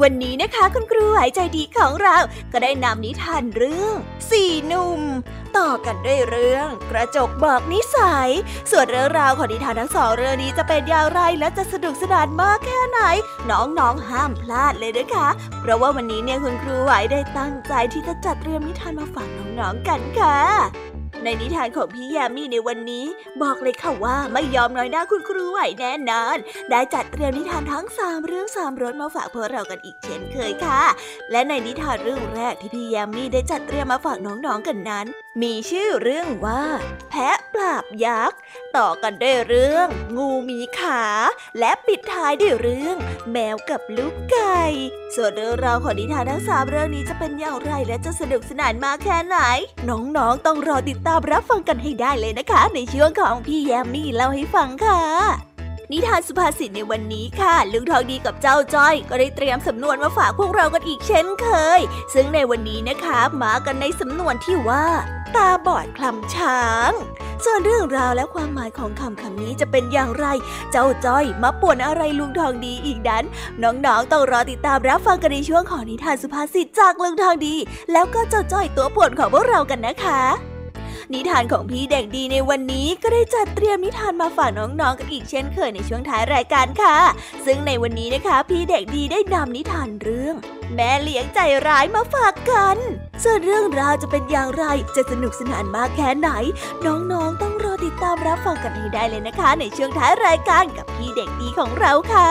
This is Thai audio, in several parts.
วันนี้นะคะคุณครูหายใจดีของเราก็ได้นำนิทานเรื่องสี่หนุ่ม ต่อกันด้วยเรื่องกระจกบอกนิสัย ส่วนเรื่องราวของนิทานทั้งสองเรื่องนี้จะเป็นอย่างไรและจะสนุกสนานมากแค่ไหน น้องๆห้ามพลาดเลยนะคะ เพราะว่าวันนี้เนี่ยคุณครูไหวได้ตั้งใจที่จะจัดเตรียมนิทานมาฝากน้องๆกันค่ะ ในนิทานของพี่ยามีในวันนี้ บอกเลยค่ะว่าไม่ยอมน้อยหน้าคุณครูไหวแน่นอน ได้จัดเตรียมนิทานทั้งสามเรื่องสามรสมาฝากพวกเรากันอีกเช่นเคยค่ะ และในนิทานเรื่องแรกที่พี่ยามีได้จัดเตรียมมาฝากน้องๆกันนั้น มีชื่อเรื่องว่า แพะปราบยักษ์ ต่อกันด้วยเรื่อง งูมีขา และปิดท้ายด้วยเรื่อง แมวกับลูกไก่ส่วนเรื่องราวของนิทานทั้งสามเรื่องนี้จะเป็นอย่างไรและจะสนุกสนานมากแค่ไหน น้องๆต้องรอติดตามามรับฟังกันให้ได้เลยนะคะ ในช่วงของพี่แยมมี่เล่าให้ฟังค่ะ นิทานสุภาษิตในวันนี้ค่ะลุงทองดีกับเจ้าจ้อย ก็ได้เตรียมสำนวนมาฝากพวกเรากันอีกเช่นเคย ซึ่งในวันนี้นะคะมากันในสำนวนที่ว่า ตาบอดคลำช้าง ส่วนเรื่องราวและความหมายของคำคำนี้จะเป็นอย่างไร เจ้าจ้อยมาป่วนอะไรลุงทองดีอีกนั้น น้องๆต้องรอติดตามรับฟังกันในช่วงของนิทานสุภาษิตจากลุงทองดี แล้วก็เจ้าจ้อยตัวป่วนของพวกเรากันนะคะ นิทานของพี่เด็กดีในวันนี้ก็ได้จัดเตรียมนิทานมาฝากน้องๆกันอีกเช่นเคยในช่วงท้ายรายการค่ะ ซึ่งในวันนี้นะคะ พี่เด็กดีได้นำนิทานเรื่อง แม่เลี้ยงใจร้ายมาฝากกันส่วนเรื่องราวจะเป็นอย่างไรจะสนุกสนานมากแค่ไหน น้องๆต้องรอติดตามรับฟังกันให้ได้เลยนะคะ ในช่วงท้ายรายการกับพี่เด็กดีของเราค่ะ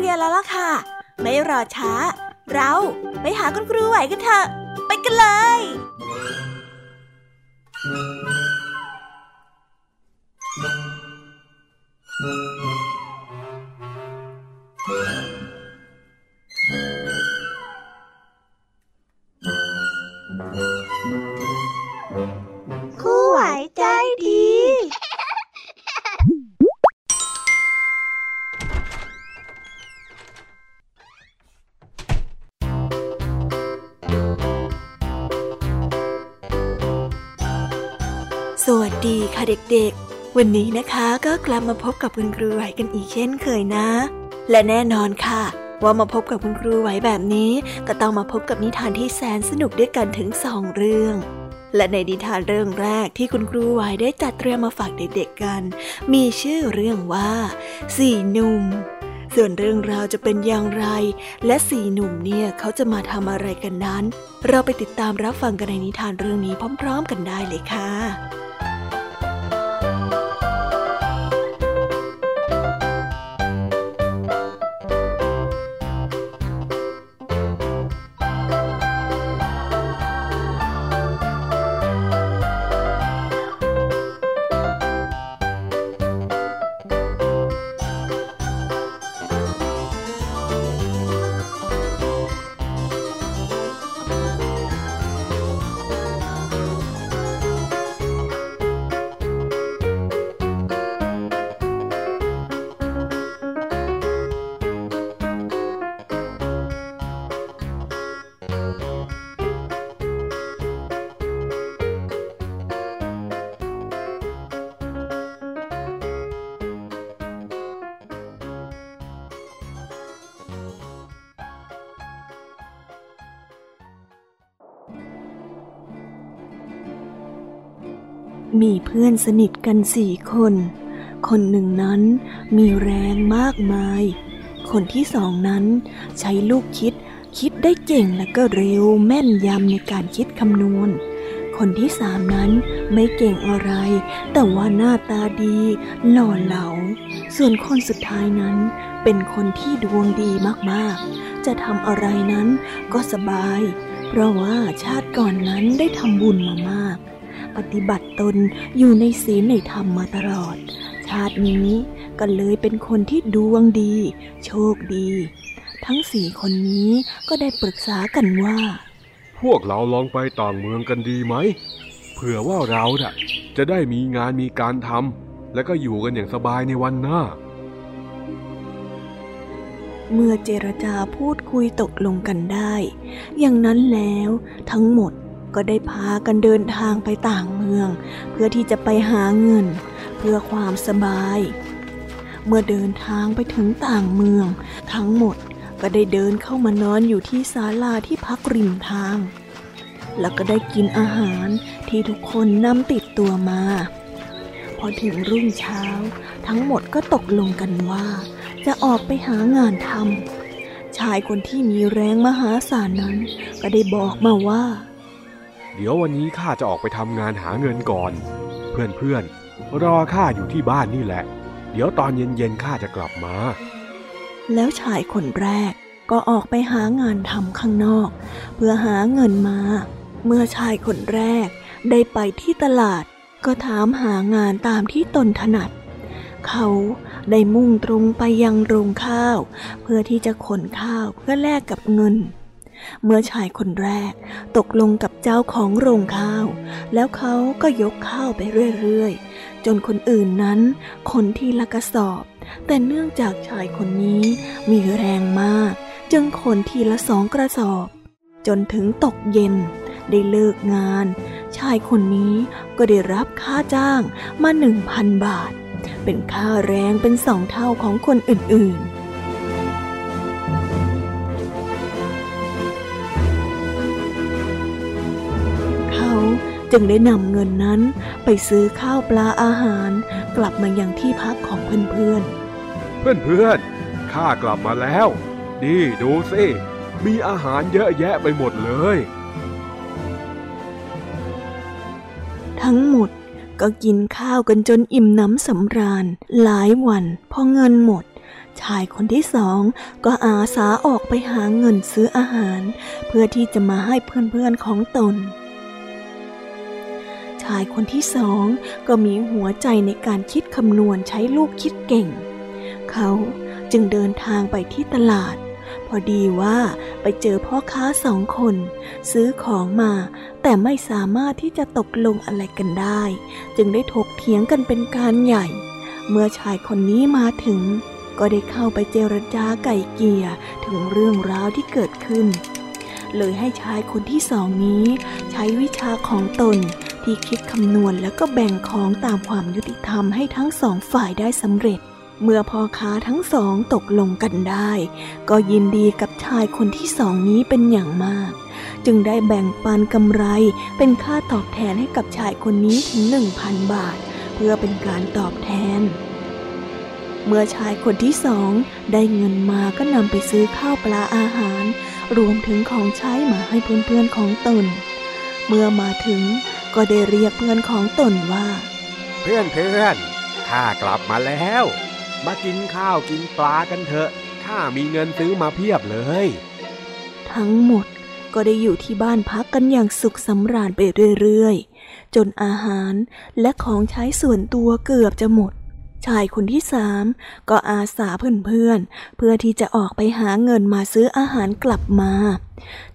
เรียนแล้วล่ะค่ะ ไม่รอช้า เราไปหาคุณครูไหวกันเถอะ ไปกันเลย เด็กๆ วันนี้นะคะก็กลับมาพบกับคุณครูไหวกันอีกเช่นเคยนะ และแน่นอนค่ะ ว่ามาพบกับคุณครูไหวแบบนี้ ก็ต้องมาพบกับนิทานที่แสนสนุกด้วยกันถึงสองเรื่อง และในนิทานเรื่องแรกที่คุณครูไหวได้จัดเตรียมมาฝากเด็กๆกัน มีชื่อเรื่องว่าสี่หนุ่มส่วนเรื่องราวจะเป็นอย่างไร และสี่หนุ่มเนี่ยเขาจะมาทำอะไรกันนั้น เราไปติดตามรับฟังกันในนิทานเรื่องนี้พร้อม ๆ กันได้เลยค่ะ มีเพื่อนสนิทกันสี่คน คนหนึ่งนั้นมีแรงมากมาย คนที่สองนั้นใช้ลูกคิด คิดได้เก่งและก็เร็วแม่นยำในการคิดคำนวณ คนที่สามนั้นไม่เก่งอะไร แต่ว่าหน้าตาดีหล่อเหลา ส่วนคนสุดท้ายนั้นเป็นคนที่ดวงดีมากๆ จะทำอะไรนั้นก็สบาย เพราะว่าชาติก่อนนั้นได้ทำบุญมามาก ปฏิบัติตนอยู่ในศีลในธรรมมาตลอด ชาตินี้ก็เลยเป็นคนที่ดวงดี โชคดี ทั้งสี่คนนี้ก็ได้ปรึกษากันว่า พวกเราลองไปต่างเมืองกันดีไหมเผื่อว่าเราจะได้มีงานมีการทำและก็อยู่กันอย่างสบายในวันหน้าเมื่อเจรจาพูดคุยตกลงกันได้ อย่างนั้นแล้วทั้งหมด ก็ได้พากันเดินทางไปต่างเมือง เพื่อที่จะไปหาเงิน เพื่อความสบาย เมื่อเดินทางไปถึงต่างเมือง ทั้งหมดก็ได้เดินเข้ามานอนอยู่ที่ศาลาที่พักริมทาง แล้วก็ได้กินอาหารที่ทุกคนนำติดตัวมา พอถึงรุ่งเช้า ทั้งหมดก็ตกลงกันว่า จะออกไปหางานทำชายคนที่มีแรงมหาศาลนั้น ก็ได้บอกมาว่า เดี๋ยววันนี้ข้าจะออกไปทำงานหาเงินก่อน เพื่อนๆ รอข้าอยู่ที่บ้านนี่แหละ เดี๋ยวตอนเย็นๆข้าจะกลับมา แล้วชายคนแรกก็ออกไปหางานทำข้างนอก เพื่อหาเงินมา เมื่อชายคนแรกได้ไปที่ตลาด ก็ถามหางานตามที่ตนถนัด เขาได้มุ่งตรงไปยังโรงข้าว เพื่อที่จะขนข้าวเพื่อแลกกับเงิน เมื่อชายคนแรกตกลงกับเจ้าของโรงข้าว แล้วเขาก็ยกข้าวไปเรื่อยๆ จนคนอื่นนั้นคนทีละกระสอบ แต่เนื่องจากชายคนนี้มีแรงมาก จึงขนทีละสองกระสอบ จนถึงตกเย็น ได้เลิกงาน ชายคนนี้ก็ได้รับค่าจ้างมาหนึ่งพันบาท เป็นค่าแรงเป็นสองเท่าของคนอื่นๆ จึงได้นำเงินนั้นไปซื้อข้าวปลาอาหาร กลับมายังที่พักของเพื่อนๆ เพื่อนๆ ข้ากลับมาแล้ว นี่ดูสิ มีอาหารเยอะแยะไปหมดเลย ทั้งหมดก็กินข้าวกันจนอิ่มน้ำสำราญ หลายวันพอเงินหมด ชายคนที่สองก็อาสาออกไปหาเงินซื้ออาหาร เพื่อที่จะมาให้เพื่อนๆของตนชายคนที่สองก็มีหัวใจในการคิดคำนวณใช้ลูกคิดเก่ง เขาจึงเดินทางไปที่ตลาด พอดีว่าไปเจอพ่อค้าสองคน ซื้อของมา แต่ไม่สามารถที่จะตกลงอะไรกันได้ จึงได้ถกเถียงกันเป็นการใหญ่ เมื่อชายคนนี้มาถึง ก็ได้เข้าไปเจรจาไก่เกลี่ยถึงเรื่องราวที่เกิดขึ้น เลยให้ชายคนที่สองนี้ ใช้วิชาของตน ที่คิดคำนวณแล้วก็แบ่งของตามความยุติธรรมให้ทั้งสองฝ่ายได้สำเร็จ เมื่อพ่อค้าทั้งสองตกลงกันได้ ก็ยินดีกับชายคนที่สองนี้เป็นอย่างมาก จึงได้แบ่งปันกำไรเป็นค่าตอบแทนให้กับชายคนนี้ถึงหนึ่งพันบาท เพื่อเป็นการตอบแทนเมื่อชายคนที่สองได้เงินมาก็นำไปซื้อข้าวปลาอาหาร รวมถึงของใช้มาให้เพื่อนๆของตน เมื่อมาถึง ก็ได้เรียกเพื่อนของตนว่า เพื่อนเพื่อนข้ากลับมาแล้ว มากินข้าวกินปลากันเถอะข้ามีเงินซื้อมาเพียบเลย ทั้งหมดก็ได้อยู่ที่บ้านพักกันอย่างสุขสำราญไปเรื่อยๆ จนอาหารและของใช้ส่วนตัวเกือบจะหมด ชายคนที่สามก็อาสาเพื่อนๆ เพื่อที่จะออกไปหาเงินมาซื้ออาหารกลับมา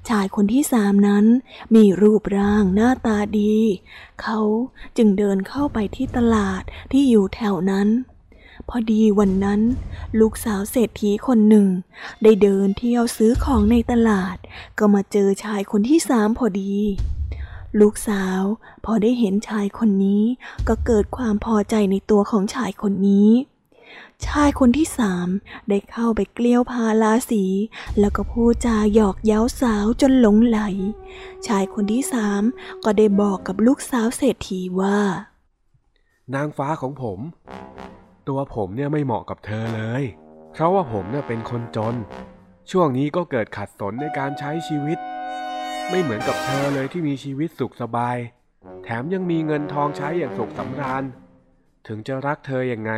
ชายคนที่สามนั้นมีรูปร่างหน้าตาดี เขาจึงเดินเข้าไปที่ตลาดที่อยู่แถวนั้น พอดีวันนั้น ลูกสาวเศรษฐีคนหนึ่ง ได้เดินเที่ยวซื้อของในตลาด ก็มาเจอชายคนที่สามพอดี ลูกสาวพอได้เห็นชายคนนี้ก็เกิดความพอใจในตัวของชายคนนี้ ชายคนที่สามได้เข้าไปเกลี้ยวพาลาสี แล้วก็พูดจาหยอกเย้าสาวจนหลงไหล ชายคนที่สามก็ได้บอกกับลูกสาวเศรษฐีว่า นางฟ้าของผม ตัวผมเนี่ยไม่เหมาะกับเธอเลย เพราะว่าผมเนี่ยเป็นคนจน ช่วงนี้ก็เกิดขัดสนในการใช้ชีวิต ไม่เหมือนกับเธอเลยที่มีชีวิตสุขสบาย แถมยังมีเงินทองใช้อย่างสุขสำราญ ถึงจะรักเธออย่างไง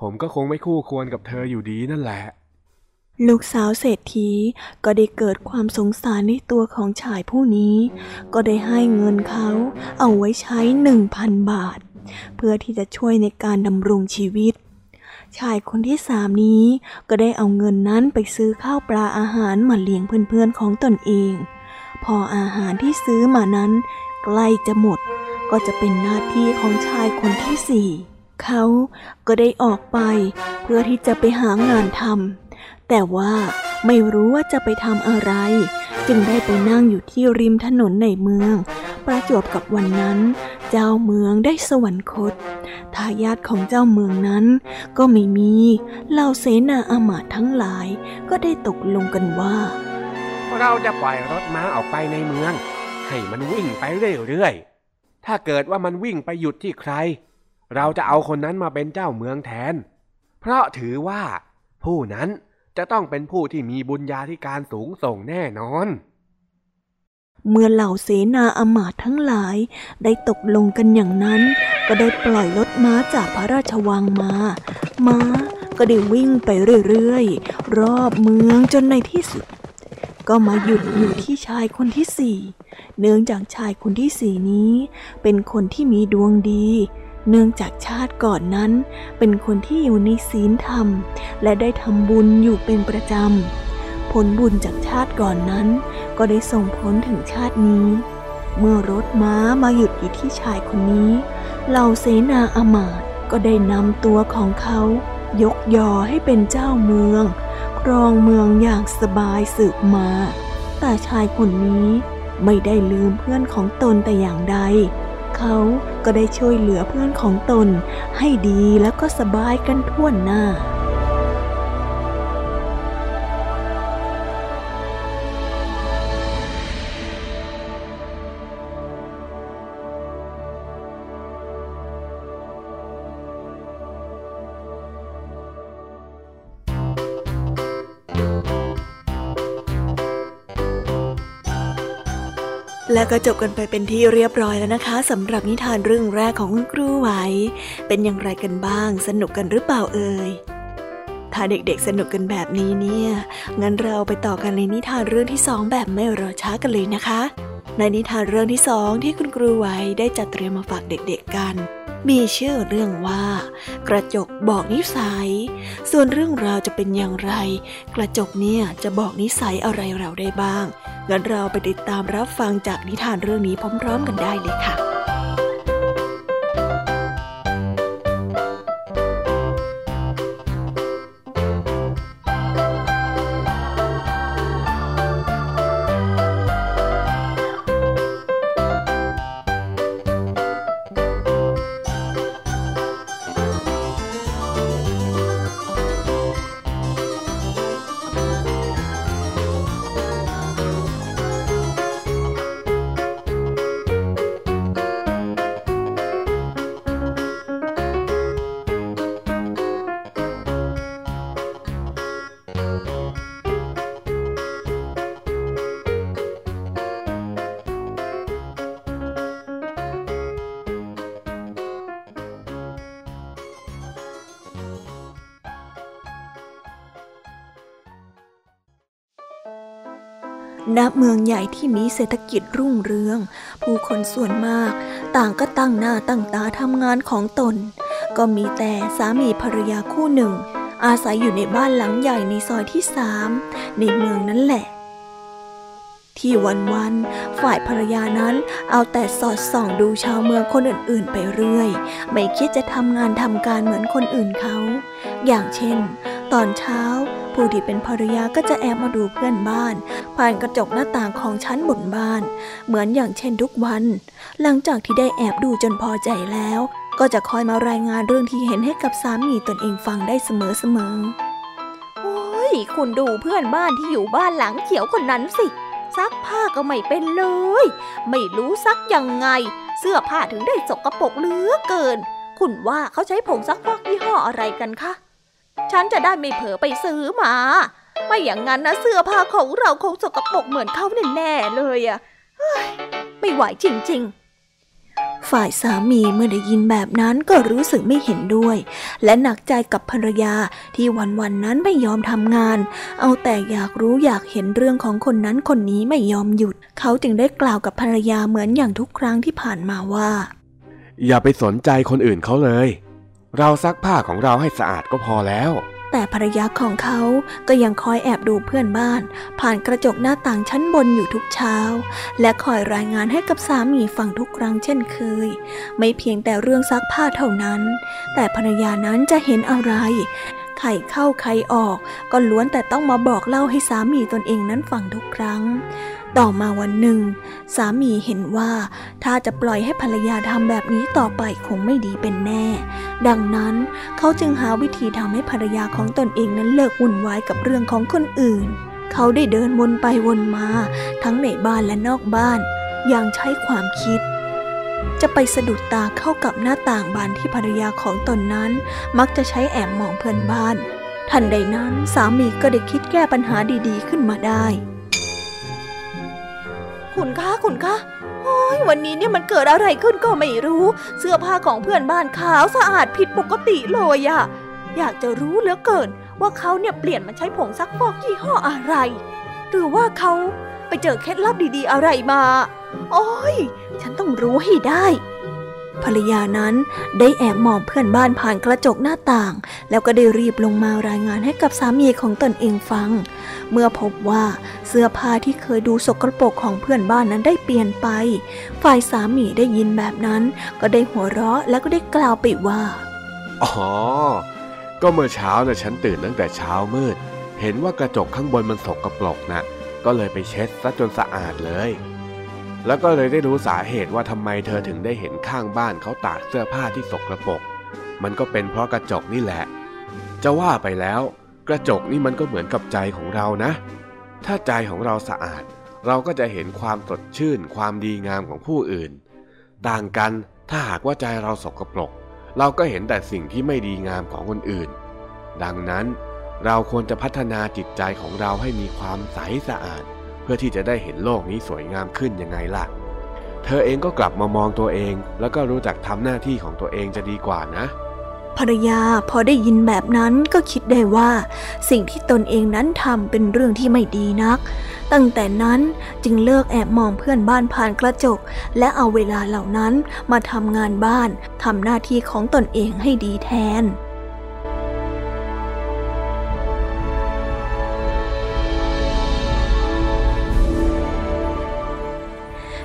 ผมก็คงไม่คู่ควรกับเธออยู่ดีนั่นแหละ ลูกสาวเศรษฐีก็ได้เกิดความสงสารในตัวของชายผู้นี้ ก็ได้ให้เงินเขาเอาไว้ใช้หนึ่งพันบาท เพื่อที่จะช่วยในการดำรงชีวิตชายคนที่สามนี้ก็ได้เอาเงินนั้นไปซื้อข้าวปลาอาหารมาเลี้ยงเพื่อนๆของตนเอง พออาหารที่ซื้อมานั้น ใกล้จะหมด ก็จะเป็นหน้าที่ของชายคนที่สี่เขาก็ได้ออกไปเพื่อที่จะไปหางานทำแต่ว่าไม่รู้ว่าจะไปทำอะไร จึงได้ไปนั่งอยู่ที่ริมถนนในเมือง ประจวบกับวันนั้น เจ้าเมืองได้สวรรคต ทายาทของเจ้าเมืองนั้น ก็ไม่มีเหล่าเสนาอามาตย์ทั้งหลาย ก็ได้ตกลงกันว่า เราจะปล่อยรถม้าออกไปในเมือง ให้มันวิ่งไปเรื่อยๆ ถ้าเกิดว่ามันวิ่งไปหยุดที่ใคร เราจะเอาคนนั้นมาเป็นเจ้าเมืองแทน เพราะถือว่า ผู้นั้นจะต้องเป็นผู้ที่มีบุญญาธิการสูงส่งแน่นอน เมื่อเหล่าเสนาอมาตย์ทั้งหลายได้ตกลงกันอย่างนั้น ก็ได้ปล่อยรถม้าจากพระราชวังมา ม้าก็ได้วิ่งไปเรื่อยๆ รอบเมืองจนในที่สุด ก็มาหยุดอยู่ที่ชายคนที่สี่เนื่องจากชายคนที่สี่นี้ เป็นคนที่มีดวงดี เนื่องจากชาติก่อนนั้น เป็นคนที่อยู่ในศีลธรรม และได้ทำบุญอยู่เป็นประจำ ผลบุญจากชาติก่อนนั้น ก็ได้ส่งผลถึงชาตินี้ เมื่อรถม้ามาหยุดอยู่ที่ชายคนนี้ เหล่าเสนาอมาตก็ได้นำตัวของเขา ยกยอให้เป็นเจ้าเมือง ครองเมืองอย่างสบายสืบมา แต่ชายคนนี้ไม่ได้ลืมเพื่อนของตนแต่อย่างใด เขาก็ได้ช่วยเหลือเพื่อนของตนให้ดีแล้วก็สบายกันทั่วหน้า แล้วก็จบกันไปเป็นที่เรียบร้อยแล้วนะคะสำหรับนิทานเรื่องแรกของคุณครูไหว เป็นอย่างไรกันบ้าง สนุกกันหรือเปล่าเอ่ยถ้าเด็กๆสนุกกันแบบนี้เนี่ย งั้นเราไปต่อกันในนิทานเรื่องที่สองแบบไม่รอช้ากันเลยนะคะ ในนิทานเรื่องที่สองที่คุณครูไว้ได้จัดเตรียมมาฝากเด็กๆกัน มีชื่อเรื่องว่า กระจกบอกนิสัย ส่วนเรื่องราวจะเป็นอย่างไร กระจกเนี่ยจะบอกนิสัยอะไรเราได้บ้าง งั้นเราไปติดตามรับฟังจากนิทานเรื่องนี้พร้อม ๆ กันได้เลยค่ะ ญ่ที่มีเศรษฐกิจรุ่งเรือง ผู้คนส่วนมาก ต่างก็ตั้งหน้าตั้งตาทำงานของตน ก็มีแต่สามีภรรยาคู่หนึ่ง อาศัยอยู่ในบ้านหลังใหญ่ในซอยที่สามในเมืองนั่นแหละ ที่วันๆฝ่ายภรรยานั้นเอาแต่สอดส่องดูชาวเมืองคนอื่นๆ ไปเรื่อย ไม่คิดจะทำงานทำการเหมือนคนอื่นเขา อย่างเช่น ตอนเช้า ผู้ที่เป็นภรรยาก็จะแอบมาดูเพื่อนบ้าน ผ่านกระจกหน้าต่างของชั้นบนบ้าน เหมือนอย่างเช่นทุกวัน หลังจากที่ได้แอบดูจนพอใจแล้ว ก็จะคอยมารายงานเรื่องที่เห็นให้กับสามีตนเองฟังได้เสมอๆโอ้ยคุณดูเพื่อนบ้านที่อยู่บ้านหลังเขียวคนนั้นสิซักผ้าก็ไม่เป็นเลย ไม่รู้ซักยังไง เสื้อผ้าถึงได้สกรปรกเหลือเกิน คุณว่าเขาใช้ผงซักฟอกยี่ห้ออะไรกันคะ ฉันจะได้ไม่เผลอไปซื้อมา ไม่อย่างนั้นนะเสื้อผ้าของเราคงสกปรกเหมือนเขาแน่ๆเลยอะไม่ไหวจริง ๆฝ่ายสามีเมื่อได้ยินแบบนั้นก็รู้สึกไม่เห็นด้วย และหนักใจกับภรรยาที่วันๆนนั้นไม่ยอมทำงาน เอาแต่อยากรู้อยากเห็นเรื่องของคนนั้นคนนี้ไม่ยอมหยุด เขาจึงได้กล่าวกับภรรยาเหมือนอย่างทุกครั้งที่ผ่านมาว่า อย่าไปสนใจคนอื่นเขาเลย เราซักผ้าของเราให้สะอาดก็พอแล้ว แต่ภรรยาของเขาก็ยังคอยแอบดูเพื่อนบ้าน ผ่านกระจกหน้าต่างชั้นบนอยู่ทุกเช้า และคอยรายงานให้กับสามีฟังทุกครั้งเช่นเคย ไม่เพียงแต่เรื่องซักผ้าเท่านั้น แต่ภรรยานั้นจะเห็นอะไรไข่เข้าไข่ออก ก็ล้วนแต่ต้องมาบอกเล่าให้สามีตนเองนั้นฟังทุกครั้ง ต่อมาวันหนึ่ง สามีเห็นว่าถ้าจะปล่อยให้ภรรยาทำแบบนี้ต่อไปคงไม่ดีเป็นแน่ ดังนั้นเขาจึงหาวิธีทำให้ภรรยาของตนเองนั้นเลิกวุ่นวายกับเรื่องของคนอื่น เขาได้เดินวนไปวนมา ทั้งในบ้านและนอกบ้าน อย่างใช้ความคิดจะไปสะดุดตาเข้ากับหน้าต่างบานที่ภรรยาของตนนั้น มักจะใช้แอบมองเพื่อนบ้าน ทันใดนั้นสามีก็ได้คิดแก้ปัญหาดีๆขึ้นมาได้ คุณคะคุณคะโอ้ยวันนี้เนี่ยมันเกิดอะไรขึ้นก็ไม่รู้ เสื้อผ้าของเพื่อนบ้านขาวสะอาดผิดปกติเลยอะอยากจะรู้เหลือเกิน ว่าเขาเนี่ยเปลี่ยนมาใช้ผงซักฟอกยี่ห้ออะไร หรือว่าเขาไปเจอเคล็ดลับดีๆอะไรมา โอ้ย ฉันต้องรู้ให้ได้ ภรรยานั้นได้แอบมองเพื่อนบ้านผ่านกระจกหน้าต่าง แล้วก็ได้รีบลงมารายงานให้กับสามีของตนเองฟัง เมื่อพบว่าเสื้อผ้าที่เคยดูสกรปรกของเพื่อนบ้านนั้นได้เปลี่ยนไป ฝ่ายสามีได้ยินแบบนั้น ก็ได้หัวเราะแล้วก็ได้กล่าวไปว่าอ๋อ ก็เมื่อเช้านะ่ะฉันตื่นตั้งแต่เช้ามืด เห็นว่ากระจกข้างบนมันสกรปรกนะก็เลยไปเช็ดซะจนสะอาดเลย แล้วก็เลยได้รู้สาเหตุว่าทำไมเธอถึงได้เห็นข้างบ้านเขาตากเสื้อผ้าที่สกรปรกมันก็เป็นเพราะกระจกนี่แหละ จะว่าไปแล้ว กระจกนี่มันก็เหมือนกับใจของเรานะ ถ้าใจของเราสะอาด เราก็จะเห็นความสดชื่น ความดีงามของผู้อื่น ต่างกันถ้าหากว่าใจเราสกปรก เราก็เห็นแต่สิ่งที่ไม่ดีงามของคนอื่น ดังนั้น เราควรจะพัฒนาจิตใจของเราให้มีความใสสะอาด พื่อที่จะได้เห็นโลกนี้สวยงามขึ้นยังไงล่ะ เธอเองก็กลับมามองตัวเอง แล้วก็รู้จักทำหน้าที่ของตัวเองจะดีกว่านะ ภรรยาพอได้ยินแบบนั้นก็คิดได้ว่า สิ่งที่ตนเองนั้นทำเป็นเรื่องที่ไม่ดีนัก ตั้งแต่นั้นจึงเลิกแอบมองเพื่อนบ้านผ่านกระจก และเอาเวลาเหล่านั้นมาทำงานบ้านทำหน้าที่ของตนเองให้ดีแทน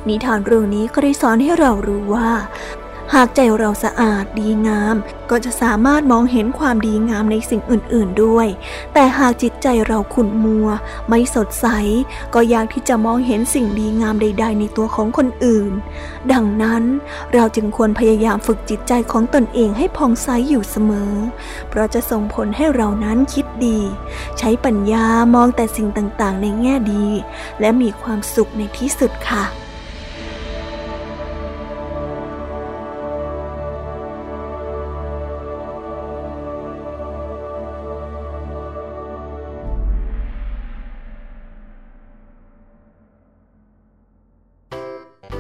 นิทานเรื่องนี้ก็ได้สอนให้เรารู้ว่า หากใจเราสะอาดดีงาม ก็จะสามารถมองเห็นความดีงามในสิ่งอื่น ๆด้วย แต่หากจิตใจเราขุ่นมัว ไม่สดใส ก็ยากที่จะมองเห็นสิ่งดีงามใด ๆ ในตัวของคนอื่น ดังนั้นเราจึงควรพยายามฝึกจิตใจของตนเองให้ผ่องใสอยู่เสมอ เพราะจะส่งผลให้เรานั้นคิดดี ใช้ปัญญามองแต่สิ่งต่าง ๆ ในแง่ดี และมีความสุขในที่สุดค่ะ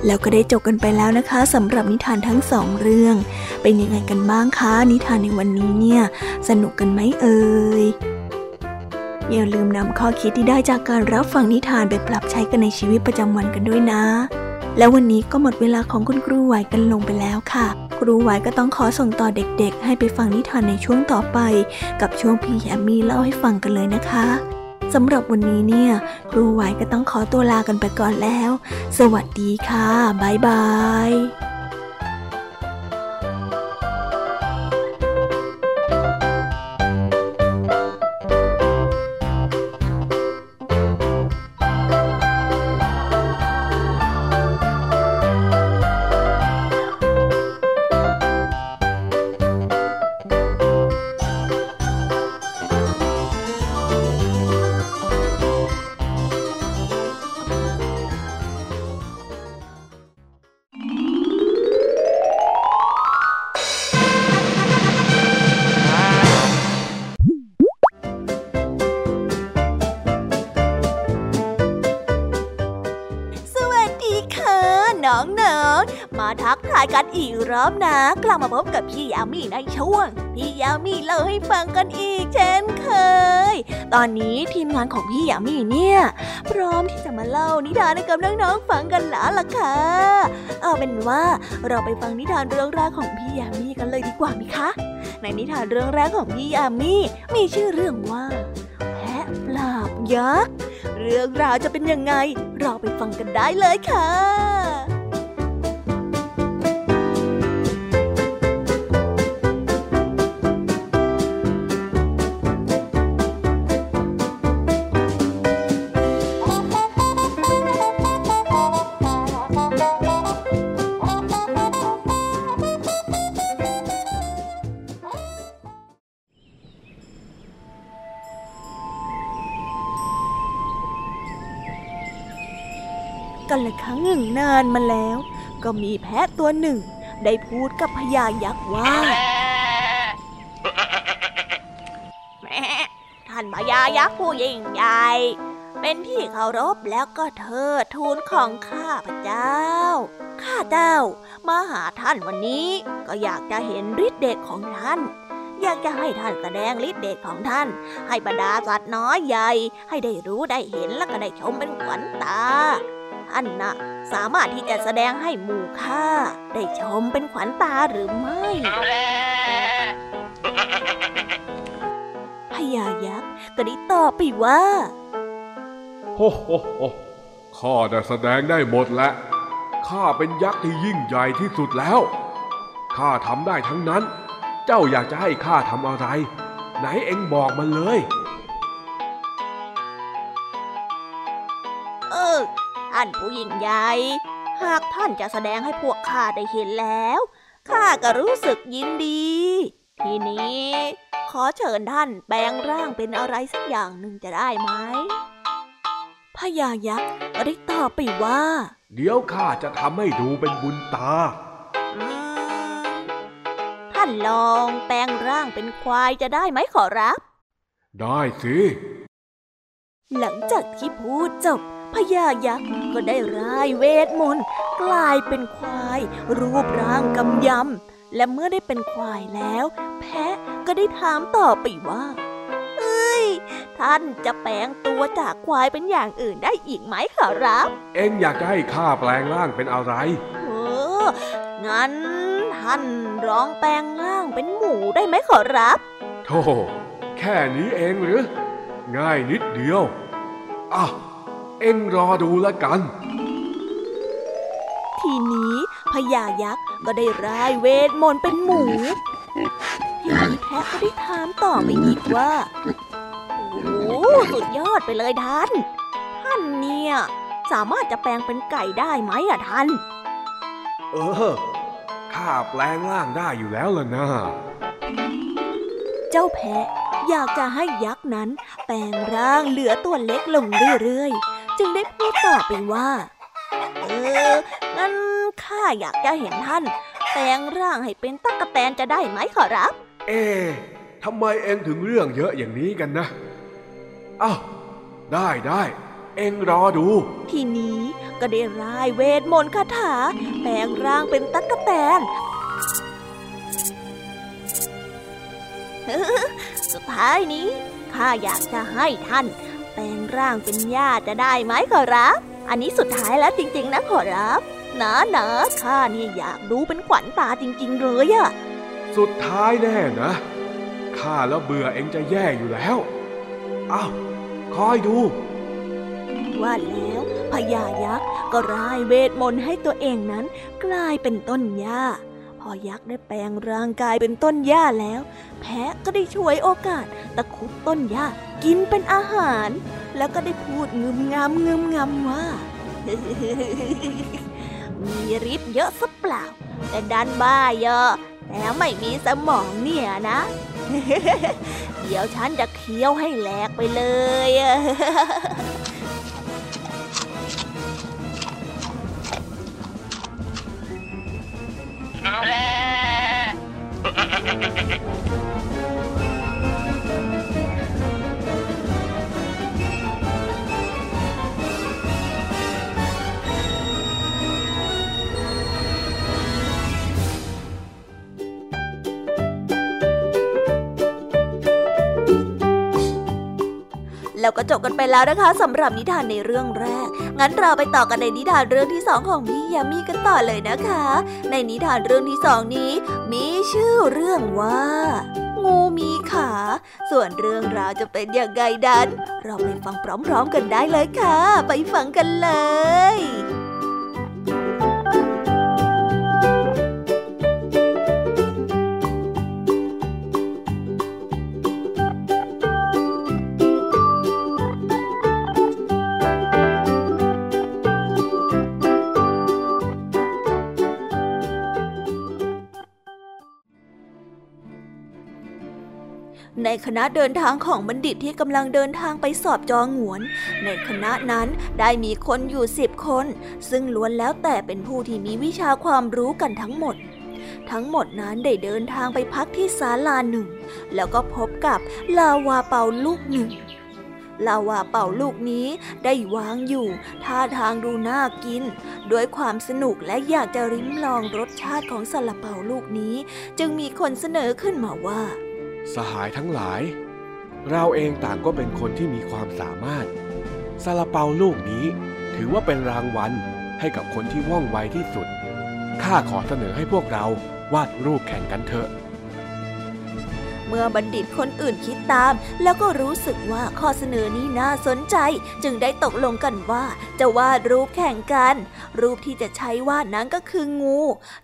แล้วก็ได้จบกันไปแล้วนะคะสำหรับนิทานทั้งสองเรื่อง เป็นยังไงกันบ้างคะนิทานในวันนี้เนี่ย สนุกกันไหมเอ่ยอย่าลืมนำข้อคิดที่ได้จากการรับฟังนิทานไปปรับใช้กันในชีวิตประจำวันกันด้วยนะ แล้ววันนี้ก็หมดเวลาของคุณครูไหวกันลงไปแล้วค่ะ ครูไหวก็ต้องขอส่งต่อเด็กๆ ให้ไปฟังนิทานในช่วงต่อไป กับช่วงพี่แอมมี่เล่าให้ฟังกันเลยนะคะ สำหรับวันนี้เนี่ย ครูไหวก็ต้องขอตัวลากันไปก่อนแล้ว สวัสดีค่ะ บ๊ายบาย มาทักทายกันอีกรอบนะ กลับมาพบกับพี่ยามีในช่วง พี่ยามีเล่าให้ฟังกันอีกเช่นเคย ตอนนี้ทีมงานของพี่ยามีเนี่ย พร้อมที่จะมาเล่านิทานให้กับน้องๆฟังกันแล้วล่ะค่ะ เอาเป็นว่าเราไปฟังนิทานเรื่องแรกของพี่ยามีกันเลยดีกว่าไหมคะ ในนิทานเรื่องแรกของพี่ยามีมีชื่อเรื่องว่าแพะปราบยักษ์เรื่องราวจะเป็นยังไง เราไปฟังกันได้เลยค่ะ หนึ่งนานมาแล้ว ก็มีแพะตัวหนึ่ง ได้พูดกับพญายักษ์ว่าแม่ท่านพญายักษ์ผู้ยิ่งใหญ่ เป็นที่เคารพแล้วก็เทิดทูนของข้าพเจ้า ข้าเจ้ามาหาท่านวันนี้ก็อยากจะเห็นฤทธิ์เดชของท่านอยากจะให้ท่านแสดงฤทธิ์เดชของท่าน ให้บรรดาสัตว์น้อยใหญ่ ให้ได้รู้ได้เห็นแล้วก็ได้ชมเป็นขวัญตา ท่านนะสามารถที่จะแสดงให้หมู่ข้าได้ชมเป็นขวัญตาหรือไม่พญายักษ์ก็ได้ตอบไปว่าโฮโฮโฮข้าจะแสดงได้หมดแหละข้าเป็นยักษ์ที่ยิ่งใหญ่ที่สุดแล้วข้าทำได้ทั้งนั้น เจ้าอยากจะให้ข้าทำอะไร ไหนเอ็งบอกมาเลยานผู้ยิ่งใหญ่ หากท่านจะแสดงให้พวกข้าได้เห็นแล้ว ข้าก็รู้สึกยินดี ทีนี้ ขอเชิญท่านแปลงร่างเป็นอะไรสักอย่างหนึ่งจะได้ไหมพญายักษ์ก็ได้ตอบไปว่า เดี๋ยวข้าจะทำให้ดูเป็นบุญตาอืมท่านลองแปลงร่างเป็นควายจะได้ไหมขอรับ ได้สิ หลังจากที่พูดจบ พญายักษ์ก็ได้ร่ายเวทมนต์กลายเป็นควาย รูปร่างกำยำ และเมื่อได้เป็นควายแล้ว แพะก็ได้ถามต่อไปว่าเอ้ย ท่านจะแปลงตัวจากควายเป็นอย่างอื่นได้อีกไหมขอรับ เอ็งอยากจะให้ข้าแปลงร่างเป็นอะไรเอองั้นท่านร้องแปลงร่างเป็นหมูได้ไหมขอรับโธ่แค่นี้เองหรือ ง่ายนิดเดียวอะ เอ็งรอดูแล้วกัน ทีนี้พญายักษ์ก็ได้ร่ายเวทมนต์เป็นหมูทีนี้แพะก็ได้ถามต่อไปอีกว่า โอ้โหสุดยอดไปเลยท่าน ท่านเนี่ย สามารถจะแปลงเป็นไก่ได้ไหมอะท่าน เออ ข้าแปลงร่างได้อยู่แล้วล่ะนะ เจ้าแพะอยากจะให้ยักษ์นั้น แปลงร่างเหลือตัวเล็กลงเรื่อยๆ จึงได้พูดต่อไปว่า เออ งั้นข้าอยากจะเห็นท่าน แปลงร่างให้เป็นตั๊กแตนจะได้ไหมขอรับ เอ๊ะทำไมเอ็งถึงเรื่องเยอะอย่างนี้กันนะอ้าวได้ได้ เอ็งรอดู ทีนี้ก็ได้ร่ายเวทมนต์คาถา แปลงร่างเป็นตั๊กแตนสุดท้ายนี้ข้าอยากจะให้ท่าน แปลงร่างเป็นหญ้าจะได้ไหมขอรับ อันนี้สุดท้ายแล้วจริง ๆ นะขอรับนะนะข้าเนี่ยอยากดูเป็นขวัญตาจริง ๆ เลยอะสุดท้ายแน่นะข้าแล้วเบื่อเอ็งจะแย่อยู่แล้วอ้าวคอยดู ว่าแล้วพญายักษ์ก็ร่ายเวทมนต์ให้ตัวเองนั้น กลายเป็นต้นหญ้าพอยักษ์ได้แปลงร่างกายเป็นต้นหญ้าแล้ว แพะก็ได้ช่วยโอกาสตะครุบต้นหญ้า กินเป็นอาหาร แล้วก็ได้พูดงึมงำงึมงำว่า มีฤทธิ์เยอะสัเปล่า แต่ดันบ้าเยอะแล้วไม่มีสมองเนี่ยนะ เดี๋ยวฉันจะเคี้ยวให้แหลกไปเลยแแล้วก็จบกันไปแล้วนะคะสำหรับนิทานในเรื่องแรก งั้นเราไปต่อกันในนิทานเรื่องที่สองของพี่ยามีกันต่อเลยนะคะ ในนิทานเรื่องที่สองนี้ มีชื่อเรื่องว่า งูมีขา ส่วนเรื่องราวจะเป็นอย่างไรดัน เราไปฟังพร้อมๆกันได้เลยค่ะ ไปฟังกันเลย คณะเดินทางของบัณฑิตที่กำลังเดินทางไปสอบจองหวน ในคณะนั้นได้มีคนอยู่สิบคน ซึ่งล้วนแล้วแต่เป็นผู้ที่มีวิชาความรู้กันทั้งหมด ทั้งหมดนั้นได้เดินทางไปพักที่ศาลาหนึ่ง แล้วก็พบกับลาวาเป่าลูกหนึ่งลาวาเป่าลูกนี้ได้วางอยู่ ท่าทางดูน่ากิน ด้วยความสนุกและอยากจะริมลองรสชาติของซาลาเปาลูกนี้ จึงมีคนเสนอขึ้นมาว่า สหายทั้งหลาย เราเองต่างก็เป็นคนที่มีความสามารถซาลาเปาลูกนี้ถือว่าเป็นรางวัลให้กับคนที่ว่องไวที่สุด ข้าขอเสนอให้พวกเราวาดรูปแข่งกันเถอะ มื่อบัณฑิตคนอื่นคิดตาม แล้วก็รู้สึกว่าข้อเสนอนี้น่าสนใจ จึงได้ตกลงกันว่า จะวาดรูปแข่งกัน รูปที่จะใช้วาดนั้นก็คืองู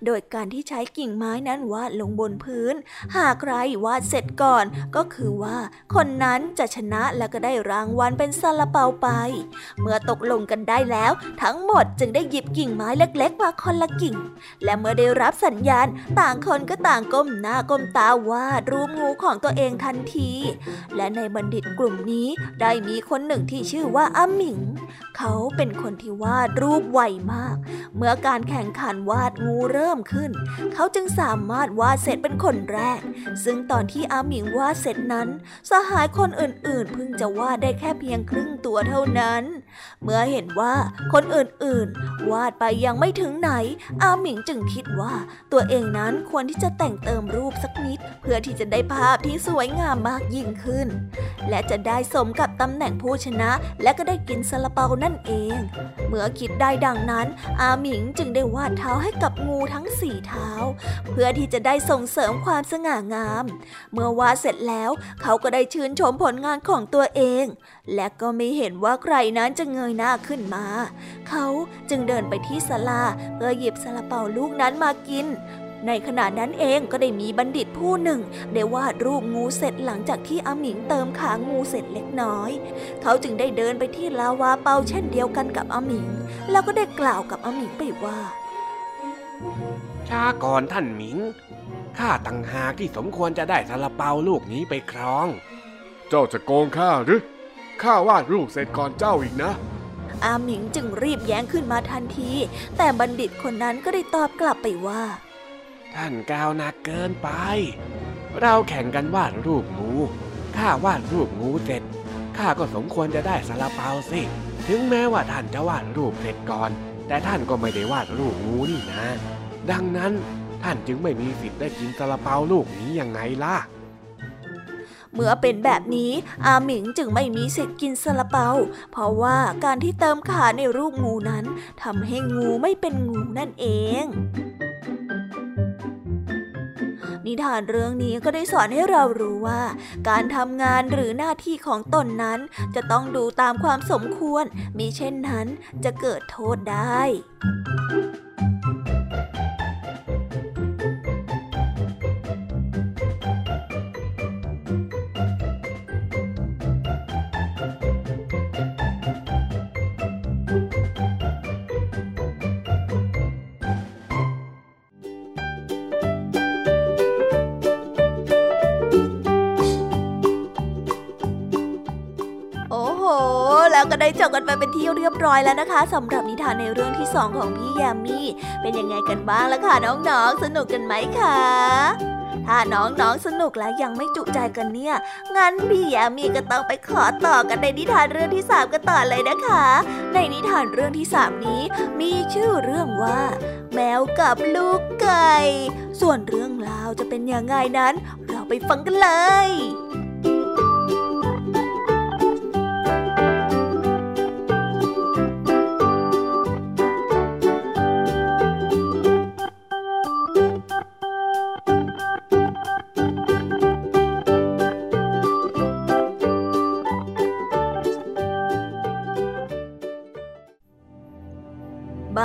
โดยการที่ใช้กิ่งไม้นั้นวาดลงบนพื้น หากใครวาดเสร็จก่อน ก็คือว่า คนนั้นจะชนะและก็ได้รางวัลเป็นซาลาเปาไป เมื่อตกลงกันได้แล้ว ทั้งหมดจึงได้หยิบกิ่งไม้เล็ก ๆ มาคนละกิ่ง และเมื่อได้รับสัญญาณ ต่างคนก็ต่างก้มหน้าก้มตาวาดรูปงูของตัวเองทันที และในบัณฑิตกลุ่มนี้ได้มีคนหนึ่งที่ชื่อว่าอาหมิง เขาเป็นคนที่วาดรูปไวมาก เมื่อการแข่งขันวาดงูเริ่มขึ้น เขาจึงสามารถวาดเสร็จเป็นคนแรก ซึ่งตอนที่อาหมิงวาดเสร็จนั้น สหายคนอื่นๆเพิ่งจะวาดได้แค่เพียงครึ่งตัวเท่านั้น เมื่อเห็นว่าคนอื่นๆ วาดไปยังไม่ถึงไหน อาหมิงจึงคิดว่าตัวเองนั้นควรที่จะแต่งเติมรูปสักนิด เพื่อที่จะได้ภาพาพที่สวยงามมากยิ่งขึ้น และจะได้สมกับตำแหน่งผู้ชนะ และก็ได้กินซาลาเปานั่นเอง เมื่อคิดได้ดังนั้น อาหมิงจึงได้วาดเท้าให้กับงูทั้งสี่เท้า เพื่อที่จะได้ส่งเสริมความสง่างาม เมื่อวาดเสร็จแล้วเขาก็ได้ชื่นชมผลงานของตัวเอง และก็ไม่เห็นว่าใครนั้นจะเงยหน้าขึ้นมา เขาจึงเดินไปที่ศาลาเพื่อหยิบซาลาเปาลูกนั้นมากิน ในขณะนั้นเองก็ได้มีบัณฑิตผู้หนึ่ง ได้วาดรูปงูเสร็จหลังจากที่อาหมิงเติมขางูเสร็จเล็กน้อย เขาจึงได้เดินไปที่ลาวาเปาเช่นเดียวกันกับอาหมิง แล้วก็ได้กล่าวกับอาหมิงไปว่าช้าก่อนท่านหมิง ข้าตั้งหากที่สมควรจะได้ซาลาเปาลูกนี้ไปครอง เจ้าจะโกงข้าหรือ ข้าวาดรูปเสร็จก่อนเจ้าอีกนะ อาหมิงจึงรีบแย้งขึ้นมาทันที แต่บัณฑิตคนนั้นก็ได้ตอบกลับไปว่า ท่านก้าวหนักเกินไป เราแข่งกันวาดรูปงู ข้าวาดรูปงูเสร็จ ข้าก็สมควรจะได้ซาลาเปาสิ ถึงแม้ว่าท่านจะวาดรูปเสร็จก่อน แต่ท่านก็ไม่ได้วาดรูปงูนี่นะ ดังนั้นท่านจึงไม่มีสิทธิ์ได้กินซาลาเปาลูกนี้ยังไงล่ะ เมื่อเป็นแบบนี้อาหมิงจึงไม่มีสิทธิ์กินซาลาเปา เพราะว่าการที่เติมขาในรูปงูนั้นทำให้งูไม่เป็นงูนั่นเอง นิทานเรื่องนี้ก็ได้สอนให้เรารู้ว่า การทำงานหรือหน้าที่ของตนนั้นจะต้องดูตามความสมควร มิเช่นนั้นจะเกิดโทษได้ ได้จบกันไปเป็นที่เรียบร้อยแล้วนะคะสำหรับนิทานในเรื่องที่สองของพี่ยามีเป็นยังไงกันบ้างล่ะคะน้องๆ สนุกกันไหมคะถ้าน้องๆ สนุกและยังไม่จุใจกันเนี่ย งั้นพี่ยามีก็ต้องไปขอต่อกันในนิทานเรื่องที่สามกันต่อเลยนะคะ ในนิทานเรื่องที่สามนี้ มีชื่อเรื่องว่า แมวกับลูกไก่ ส่วนเรื่องราวจะเป็นยังไงนั้น เราไปฟังกันเลย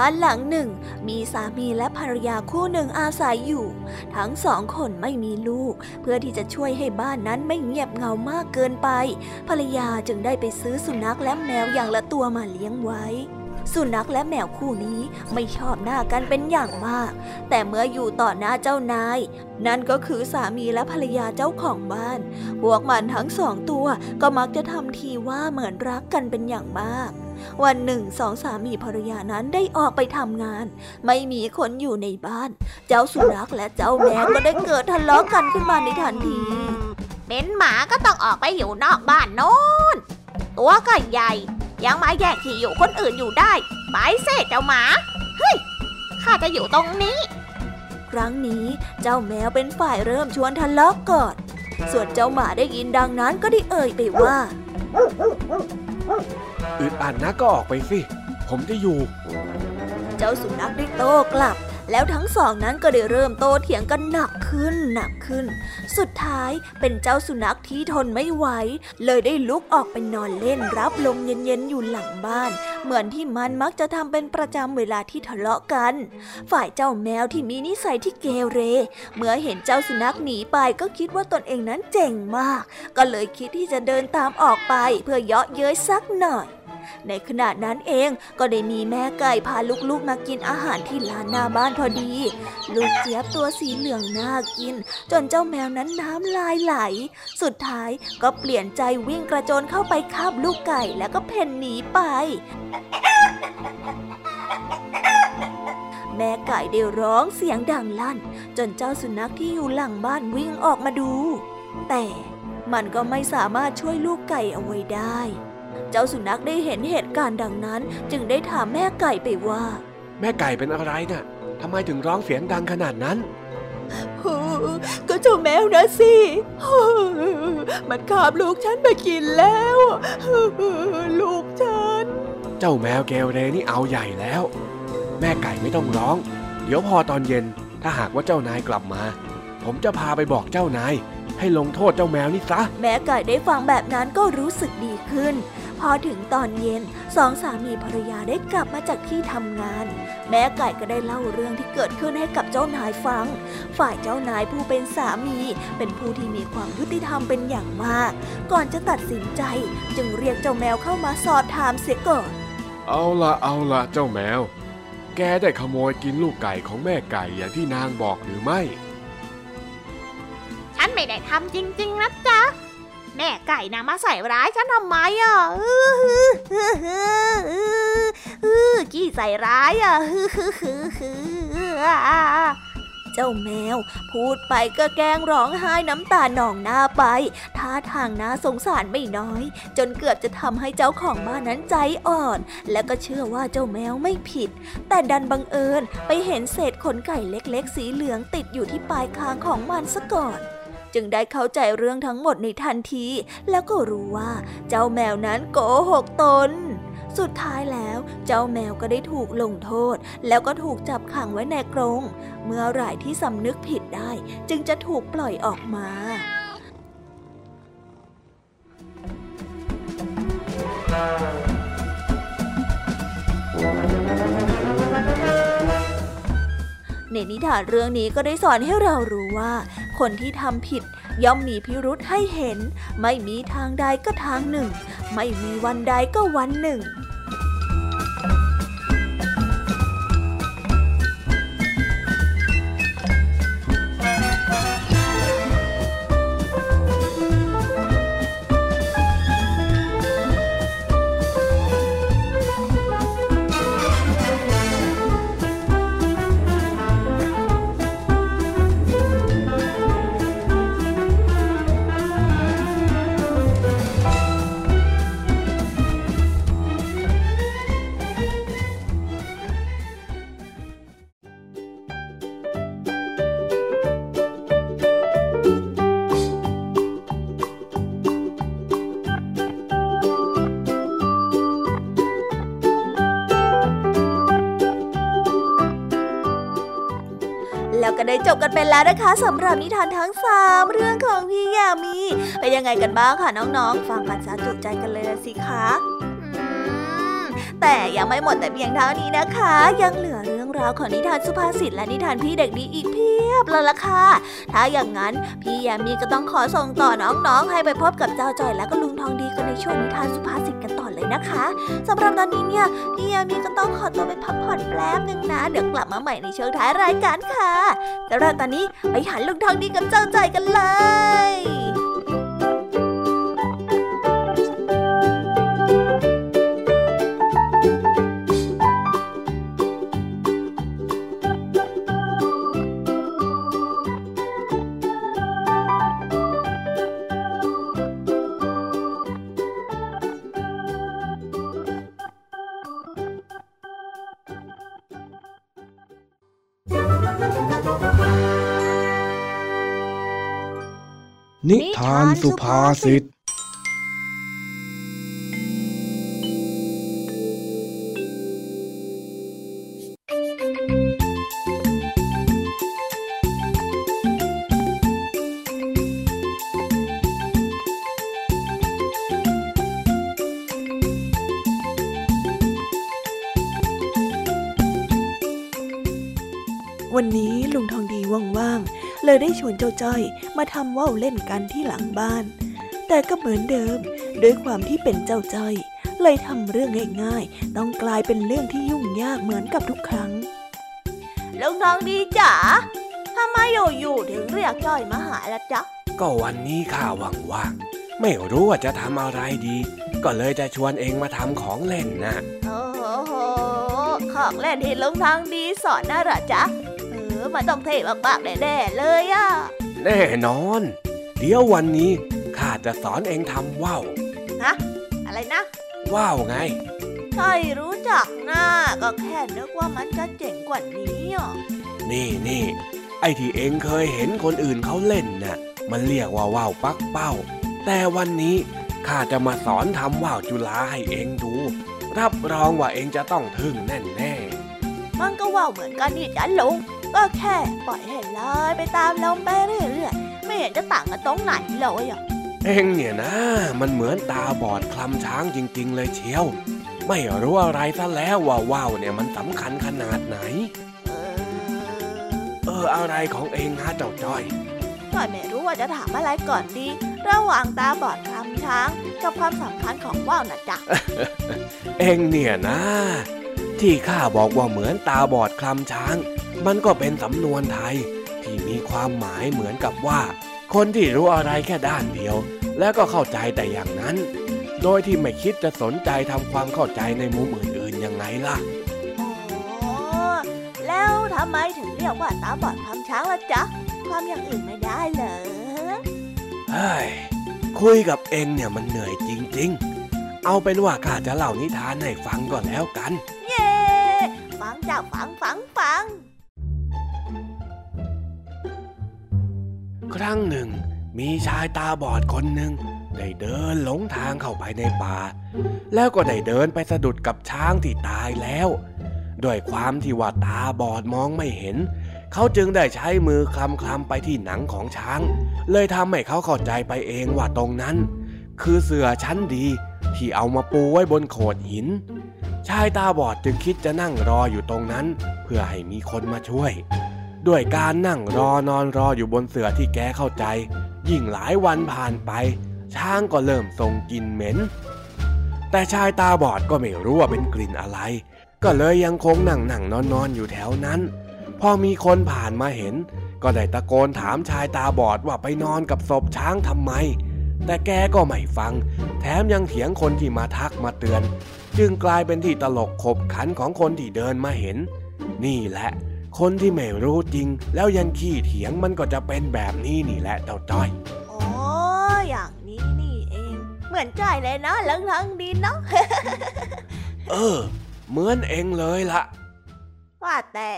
านหลังหนึ่ง มีสามีและภรรยาคู่หนึ่งอาศัยอยู่ ทั้งสองคนไม่มีลูก เพื่อที่จะช่วยให้บ้านนั้นไม่เงียบเงามากเกินไป ภรรยาจึงได้ไปซื้อสุนัขและแมวอย่างละตัวมาเลี้ยงไว้สุนัขและแมวคู่นี้ไม่ชอบหน้ากันเป็นอย่างมาก แต่เมื่ออยู่ต่อหน้าเจ้านาย นั่นก็คือสามีและภรรยาเจ้าของบ้าน พวกมันทั้งสองตัวก็มักจะทำทีว่าเหมือนรักกันเป็นอย่างมาก วันหนึ่งสองสามีภรรยานั้นได้ออกไปทำงาน ไม่มีคนอยู่ในบ้าน เจ้าสุนัขและเจ้าแมวก็ได้เกิดทะเลาะกันขึ้นมาในทันที เป็นหมาก็ต้องออกไปอยู่นอกบ้านโน้นตัวก็ใหญ่ ยังมาแย่งที่อยู่คนอื่นอยู่ได้ ไปเสเจ้าหมา เฮ้ยข้าจะอยู่ตรงนี้ ครั้งนี้เจ้าแมวเป็นฝ่ายเริ่มชวนทะเลาะก่อนส่วนเจ้าหมาได้ยินดังนั้นก็ได้เอ่ยไปว่า อึดอัดนะก็ออกไปสิ ผมจะอยู่ เจ้าสุนัขได้โต้กลับ แล้วทั้งสองนั้นก็ได้เริ่มโตเถียงกันหนักขึ้นหนักขึ้น สุดท้ายเป็นเจ้าสุนัขที่ทนไม่ไหว เลยได้ลุกออกไปนอนเล่นรับลมเย็นๆอยู่หลังบ้าน เหมือนที่มันมักจะทำเป็นประจำเวลาที่ทะเลาะกัน ฝ่ายเจ้าแมวที่มีนิสัยที่เกเร เมื่อเห็นเจ้าสุนัขหนีไปก็คิดว่าตนเองนั้นเจ๋งมาก ก็เลยคิดที่จะเดินตามออกไปเพื่อเยาะเย้ยสักหน่อย ในขณะนั้นเองก็ได้มีแม่ไก่พาลูกๆมากินอาหารที่ลานหน้าบ้านพอดี ลูกเจี๊ยบตัวสีเหลืองน่ากิน จนเจ้าแมวนั้นน้ำลายไหล สุดท้ายก็เปลี่ยนใจวิ่งกระโจนเข้าไปคาบลูกไก่แล้วก็เพ่นหนีไป แม่ไก่ได้ร้องเสียงดังลั่น จนเจ้าสุนัขที่อยู่หลังบ้านวิ่งออกมาดู แต่มันก็ไม่สามารถช่วยลูกไก่เอาไว้ได้ เจ้าสุนัขได้เห็นเหตุการณ์ดังนั้น จึงได้ถามแม่ไก่ไปว่า แม่ไก่เป็นอะไรน่ะทำไมถึงร้องเสียงดังขนาดนั้นก็เจ้าแมวนะสิ มันคาบลูกฉันไปกินแล้ว ลูกฉัน เจ้าแมวเกลเรนี่เอาใหญ่แล้ว แม่ไก่ไม่ต้องร้อง เดี๋ยวพอตอนเย็นถ้าหากว่าเจ้านายกลับมา ผมจะพาไปบอกเจ้านาย ให้ลงโทษเจ้าแมวนี่ซะ แม่ไก่ได้ฟังแบบนั้นก็รู้สึกดีขึ้น พอถึงตอนเย็นสองสามีภรรยาได้กลับมาจากที่ทำงาน แม่ไก่ก็ได้เล่าเรื่องที่เกิดขึ้นให้กับเจ้านายฟัง ฝ่ายเจ้านายผู้เป็นสามี เป็นผู้ที่มีความยุติธรรมเป็นอย่างมาก ก่อนจะตัดสินใจ จึงเรียกเจ้าแมวเข้ามาสอบถามเสียก่อนเอาละเอาละเจ้าแมว แกได้ขโมยกินลูกไก่ของแม่ไก่อย่างที่นางบอกหรือไม่ ฉันไม่ได้ทำจริง ๆ นะจ๊ะ แม่ไก่นางมาใส่ร้ายฉันทำไมอะอื้อหือหือหือหือหือขี้ใส่ร้ายอะอื้อหืออหืออเจ้าแมว พูดไปก็แกล้งร้องไห้น้ำตาหนองหน้าไป ท่าทางน่าสงสารไม่น้อย จนเกือบจะทำให้เจ้าของบ้านนั้นใจอ่อน และก็เชื่อว่าเจ้าแมวไม่ผิด แต่ดันบังเอิญไปเห็นเศษขนไก่เล็กๆ สีเหลืองติดอยู่ที่ปลายคางของมันซะก่อน จึงได้เข้าใจเรื่องทั้งหมดในทันที แล้วก็รู้ว่าเจ้าแมวนั้นโกหกตน สุดท้ายแล้วเจ้าแมวก็ได้ถูกลงโทษ แล้วก็ถูกจับขังไว้ในกรง เมื่อไหร่ที่สำนึกผิดได้ จึงจะถูกปล่อยออกมาในนิทานเรื่องนี้ก็ได้สอนให้เรารู้ว่า คนที่ทำผิดย่อมมีพิรุษให้เห็น ไม่มีทางใดก็ทางหนึ่ง ไม่มีวันใดก็วันหนึ่ง นแล้วนะคะสำหรับนิทานทั้งสามเรื่องของพี่ยามีเป็นยังไงกันบ้างคะน้องๆ ฟังกันซะจุใจกันเลยสิคะแต่ยังไม่หมดแต่เพียงเท่านี้นะคะ ยังเหลือเรื่องราวของนิทานสุภาษิตและนิทานพี่เด็กดีอีกเพียบเลยล่ะค่ะ ถ้าอย่างนั้นพี่ยามีก็ต้องขอส่งต่อน้องๆ ให้ไปพบกับเจ้าจอยและก็ลุงทองดีกันในช่วงนิทานสุภาษิตกัน นะคะสำหรับตอนนี้เนี่ยพี่ยามีก็ต้องขอตัวไปพักผ่อนแป๊บหนึ่งนะ เดี๋ยวกลับมาใหม่ในช่วงท้ายรายการค่ะแต่ตอนนี้ไปหาลุงทองดีกับเจ้าใจกันเลย สุภาษิต เลยได้ชวนเจ้าจ้อยมาทำว่าวเล่นกันที่หลังบ้าน แต่ก็เหมือนเดิมด้วยความที่เป็นเจ้าจ้อย เลยทำเรื่องง่ายๆ ต้องกลายเป็นเรื่องที่ยุ่งยากเหมือนกับทุกครั้งลุงทองดีจ๋าทำไมอยู่ๆถึงเรียกจ้อยมาหาละจ๊ะ ก็วันนี้ข้าว่างๆไม่รู้ว่าจะทำอะไรดี ก็เลยจะชวนเองมาทำของเล่นนะโอ้โหของเล่นที่ลุงทองดีสอนน่ะเหรอจ๊ะเออ มันต้องเท่มากๆแน่ๆเลยอะแน่นอน เดี๋ยววันนี้ข้าจะสอนเองทำว่าวฮะอะไรนะ ว่าวไง ใช่รู้จักนะก็แค่นึกว่ามันจะเจ๋งกว่านี้อะนี่นี่ไอ้ที่เองเคยเห็นคนอื่นเขาเล่นน่ะ มันเรียกว่าว่าวปักเป้า แต่วันนี้ข้าจะมาสอนทำว่าวจุฬาให้เองดู รับรองว่าเองจะต้องทึ่งแน่แน่มันก็ว่าวเหมือนกันนี่จ้ะลุง ก็แค่ปล่อยให้ลอยไปตามลมไปเรื่อยๆ ไม่เห็นจะต่างกันตรงไหนเลยอะๆเองเนี่ยนะ มันเหมือนตาบอดคลำช้างจริง ๆ เลยเชียว ไม่รู้อะไรซะแล้วว่าว่าวเนี่ยมันสำคัญขนาดไหน เออเอออะไรของเองฮะเจ้าจ้อยก็ไม่รู้ว่าจะถามอะไรก่อนดี ระหว่างตาบอดคลำช้างกับความสำคัญของว่าวนะจ๊ะเองเนี่ยนะ ที่ข้าบอกว่าเหมือนตาบอดคลำช้าง มันก็เป็นสำนวนไทย ที่มีความหมายเหมือนกับว่า คนที่รู้อะไรแค่ด้านเดียว แล้วก็เข้าใจแต่อย่างนั้น โดยที่ไม่คิดจะสนใจทำความเข้าใจในมุมอื่นๆยังไงล่ะอ๋อแล้วทำไมถึงเรียกว่าตาบอดคลำช้างล่ะจ๊ะความอย่างอื่นไม่ได้เหรอเฮ้ยคุยกับเองเนี่ยมันเหนื่อยจริง ๆ เอาเป็นว่าข้าจะเล่านิทานให้ฟังก่อนแล้วกันเย้ ฟังจ้าฟังฟังฟัง ครั้งหนึ่ง มีชายตาบอดคนหนึ่งได้เดินหลงทางเข้าไปในป่า แล้วก็ได้เดินไปสะดุดกับช้างที่ตายแล้วด้วยความที่ว่าตาบอดมองไม่เห็น เขาจึงได้ใช้มือคลำคลำไปที่หนังของช้าง เลยทำให้เขาเข้าใจไปเองว่าตรงนั้น คือเสือชั้นดี ที่เอามาปูไว้บนโขดหิน ชายตาบอดจึงคิดจะนั่งรออยู่ตรงนั้น เพื่อให้มีคนมาช่วย ด้วยการนั่งรอนอนรออยู่บนเสื่อที่แกเข้าใจ ยิ่งหลายวันผ่านไป ช้างก็เริ่มส่งกลิ่นเหม็น แต่ชายตาบอดก็ไม่รู้ว่าเป็นกลิ่นอะไร ก็เลยยังคงนั่งนั่งนอนนอนอยู่แถวนั้น พอมีคนผ่านมาเห็น ก็ได้ตะโกนถามชายตาบอดว่าไปนอนกับศพช้างทำไม แต่แกก็ไม่ฟัง แถมยังเถียงคนที่มาทักมาเตือน จึงกลายเป็นที่ตลกขบขันของคนที่เดินมาเห็น นี่แหละ คนที่ไม่รู้จริง แล้วยังขี้เถียงมันก็จะเป็นแบบนี้นี่แหละเจ้าจ้อยอ๋ออย่างนี้นี่เอง เหมือนใจเลยนะเลิงทั้งดินเนาะเออ เหมือนเองเลยละว่าแต่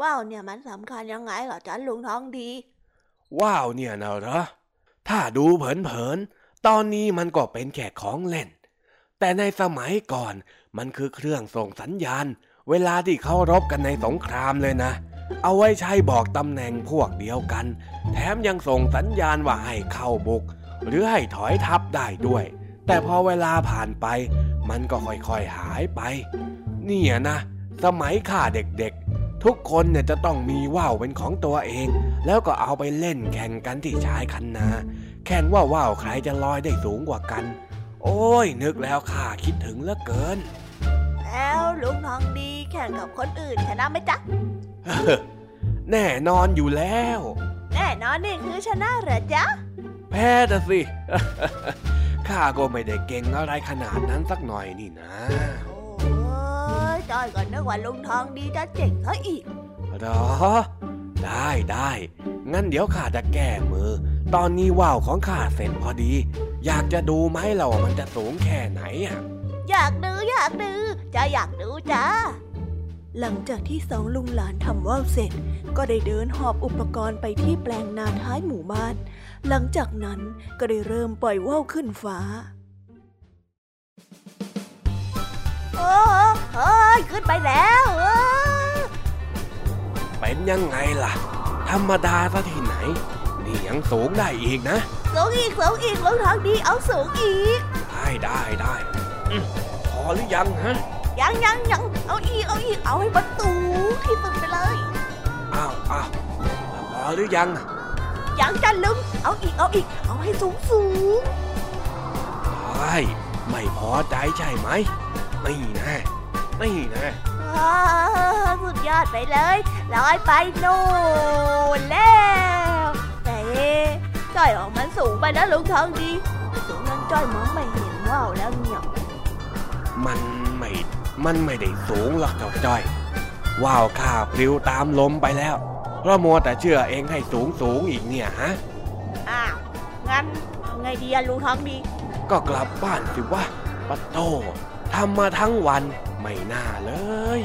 ว่าวเนี่ยมันสำคัญยังไงเหรอจ๊ะลุงท้องดีว้าวเนี่ยนะเหรอ ถ้าดูเผินๆ ตอนนี้มันก็เป็นแค่ของเล่น แต่ในสมัยก่อนมันคือเครื่องส่งสัญญาณ เวลาที่เขารบกันในสงครามเลยนะ เอาไว้ใช้บอกตำแหน่งพวกเดียวกัน แถมยังส่งสัญญาณว่าให้เข้าบุก หรือให้ถอยทับได้ด้วย แต่พอเวลาผ่านไป มันก็ค่อยๆหายไป เนี่ยนะ สมัยข้าเด็กๆ ทุกคนเนี่ยจะต้องมีว่าวเป็นของตัวเอง แล้วก็เอาไปเล่นแข่งกันที่ชายคันนา แข่งว่าว่าวใครจะลอยได้สูงกว่ากัน โอ้ย นึกแล้วข้าคิดถึงเหลือเกิน แล้วลุงท้องดีแข่งกับคนอื่นชนะไหมจ๊ะ แน่นอนอยู่แล้ว แน่นอนนี่คือชนะเหรอจ๊ะ แพ้แต่สิข้าก็ไม่ได้เก่งอะไรขนาดนั้นสักหน่อยนี่นะโอ้ย จอยก็นึกว่าลุงทองดีจะเจ๋งซะอีกเหรอ ได้ได้ งั้นเดี๋ยวข้าจะแก้มือ ตอนนี้ว่าวของข้าเสร็จพอดี อยากจะดูไหมเราว่ามันจะสูงแค่ไหนอะ อยากดูอยากดูจะอยากดูจ้าหลังจากที่สองลุงหลานทำว่าวเสร็จ ก็ได้เดินหอบอุปกรณ์ไปที่แปลงนาท้ายหมู่บ้าน หลังจากนั้นก็ได้เริ่มปล่อยว่าวขึ้นฟ้า เฮ้ยขึ้นไปแล้วเออเป็นยังไงล่ะ ธรรมดาซะที่ไหน นี่ยังสูงได้อีกนะ สูงอีกสูงอีกลุงทองดีเอาสูงอีก ได้ได้ได้อืมพอหรือยังฮะ ยังยังยังเอาอีกเอาอีกเอาให้มันตูที่สุดไปเลยอ้าวอ้าวพอหรือยังยังจะลุงเอาอีกเอาอีก เอาให้สูงสูงใช่ไม่พอใจใช่ไหม นี่นะนี่นะว้าสุดยอดไปเลยลอยไปโน่นแล้วแต่เอ๊ะจ้อยออกมันสูงไปนะลุงทองดีสูงนั้นจ้อยมองไม่เห็นว่าวแล้วเนี่ยมันไม่มันไม่ได้สูงหรอกเจ้าจ้อยว่าวข้าปลิวตามลมไปแล้วเพราะมัวแต่เชื่อเองให้สูงสูงอีกเนี่ยฮะอ้าวงั้นทำไงดีอะลุงทองดี ก็กลับบ้านสิวะปะโต ทำมาทั้งวันไม่น่าเลย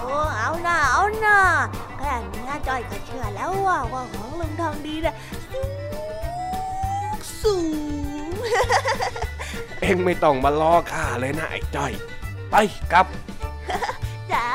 โอ้เอาหน้าเอาหน้าแค่เนี้ยจ้อยก็เชื่อแล้วว่าว่าของลุงทองดีน่ะสูงสูง เองไม่ต้องมาล้อข้าเลยนะไอ้จ้อย ไปกลับจ้า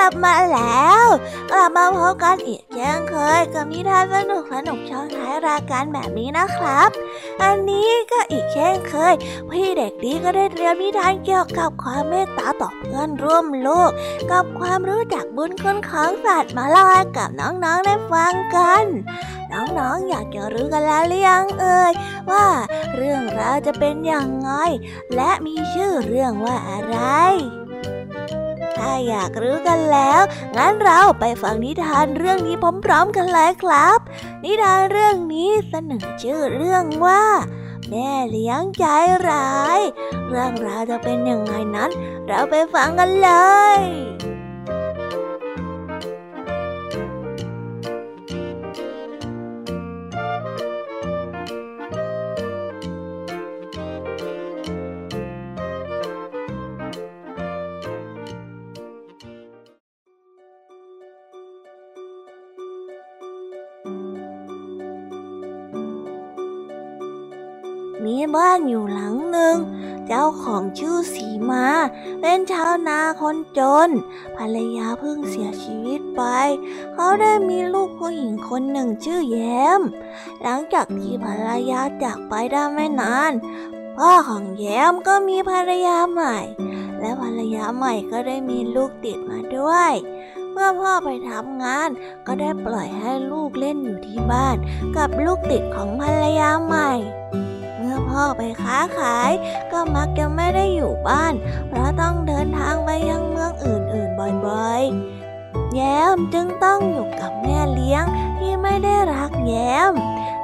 ลับมาแล้ว กลับมาพบกันอีกเช่นเคยกับนิทานสนุกสนุกช่องท้ายรายการแบบนี้นะครับ อันนี้ก็อีกเช่นเคย พี่เด็กดีก็ได้เตรียมนิทานเกี่ยวกับความเมตตาต่อเพื่อนร่วมโลก กับความรู้จักบุญคุณของสัตว์มาเล่าให้กับน้องๆได้ฟังกัน น้องๆอยากจะรู้กันแล้วหรือยังเอ่ยว่าเรื่องราวจะเป็นอย่างไงและมีชื่อเรื่องว่าอะไร ถ้าอยากรู้กันแล้ว งั้นเราไปฟังนิทานเรื่องนี้พร้อมๆกันเลยครับ นิทานเรื่องนี้เสนอชื่อเรื่องว่า แม่เลี้ยงใจร้าย เรื่องราวจะเป็นยังไงนั้น เราไปฟังกันเลย บ้านอยู่หลังหนึ่ง เจ้าของชื่อสีมา เป็นชาวนาคนจน ภรรยาเพิ่งเสียชีวิตไป เขาได้มีลูกผู้หญิงคนหนึ่งชื่อแย้ม หลังจากที่ภรรยาจากไปได้ไม่นาน พ่อของแย้มก็มีภรรยาใหม่ และภรรยาใหม่ก็ได้มีลูกติดมาด้วยเมื่อพ่อไปทำงานก็ได้ปล่อยให้ลูกเล่นอยู่ที่บ้าน กับลูกติดของภรรยาใหม่ พ่อไปค้าขาย ก็มักจะไม่ได้อยู่บ้าน เพราะต้องเดินทางไปยังเมืองอื่นๆบ่อยๆ แย้มจึงต้องอยู่กับแม่เลี้ยงที่ไม่ได้รักแย้ม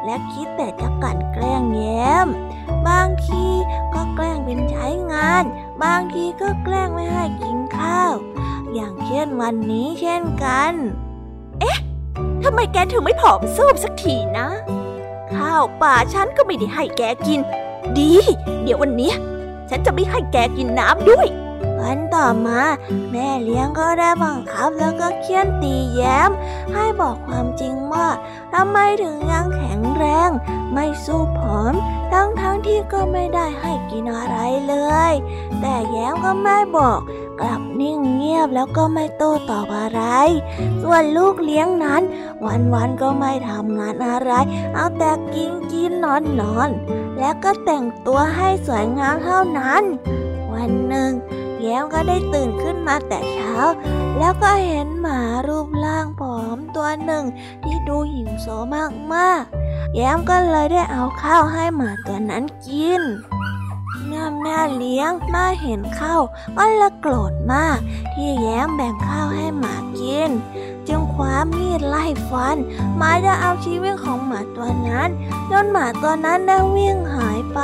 และคิดแต่จะกลั่นแกล้งแย้ม บางทีก็แกล้งเป็นใช้งาน บางทีก็แกล้งไม่ให้กินข้าว อย่างเช่นวันนี้เช่นกัน เอ๊ะทำไมแกถึงไม่ผอมซูบสักทีนะ ข้าวป่าฉันก็ไม่ได้ให้แกกิน ดี เดี๋ยววันนี้ ฉันจะไม่ให้แกกินน้ำด้วย วันต่อมา แม่เลี้ยงก็ได้บังคับแล้วก็เคี่ยนตีแย้ม ให้บอกความจริงว่าทำไมถึงยังแข็งแรง ไม่สู้ผอม ทั้งทั้งๆที่ก็ไม่ได้ให้กินอะไรเลย แต่แย้มก็ไม่บอกกลับนิ่งเงียบแล้วก็ไม่โต้ตอบอะไร ส่วนลูกเลี้ยงนั้น วันๆก็ไม่ทำงานอะไร เอาแต่กินกินนอนนอน แล้วก็แต่งตัวให้สวยงามเท่านั้น วันหนึ่ง แย้มก็ได้ตื่นขึ้นมาแต่เช้า แล้วก็เห็นหมารูปร่างผอมตัวหนึ่ง ที่ดูหิวโซมากๆ แย้มก็เลยได้เอาข้าวให้หมาตัวนั้นกินเมื่อแม่เลี้ยงมาเห็นข้าวก็ละโกรธมาก ที่แย้มแบ่งข้าวให้หมากิน จึงคว้ามีดไล่ฟันหมาจะเอาชีวิตของหมาตัวนั้น จนหมาตัวนั้นได้วิ่งหายไป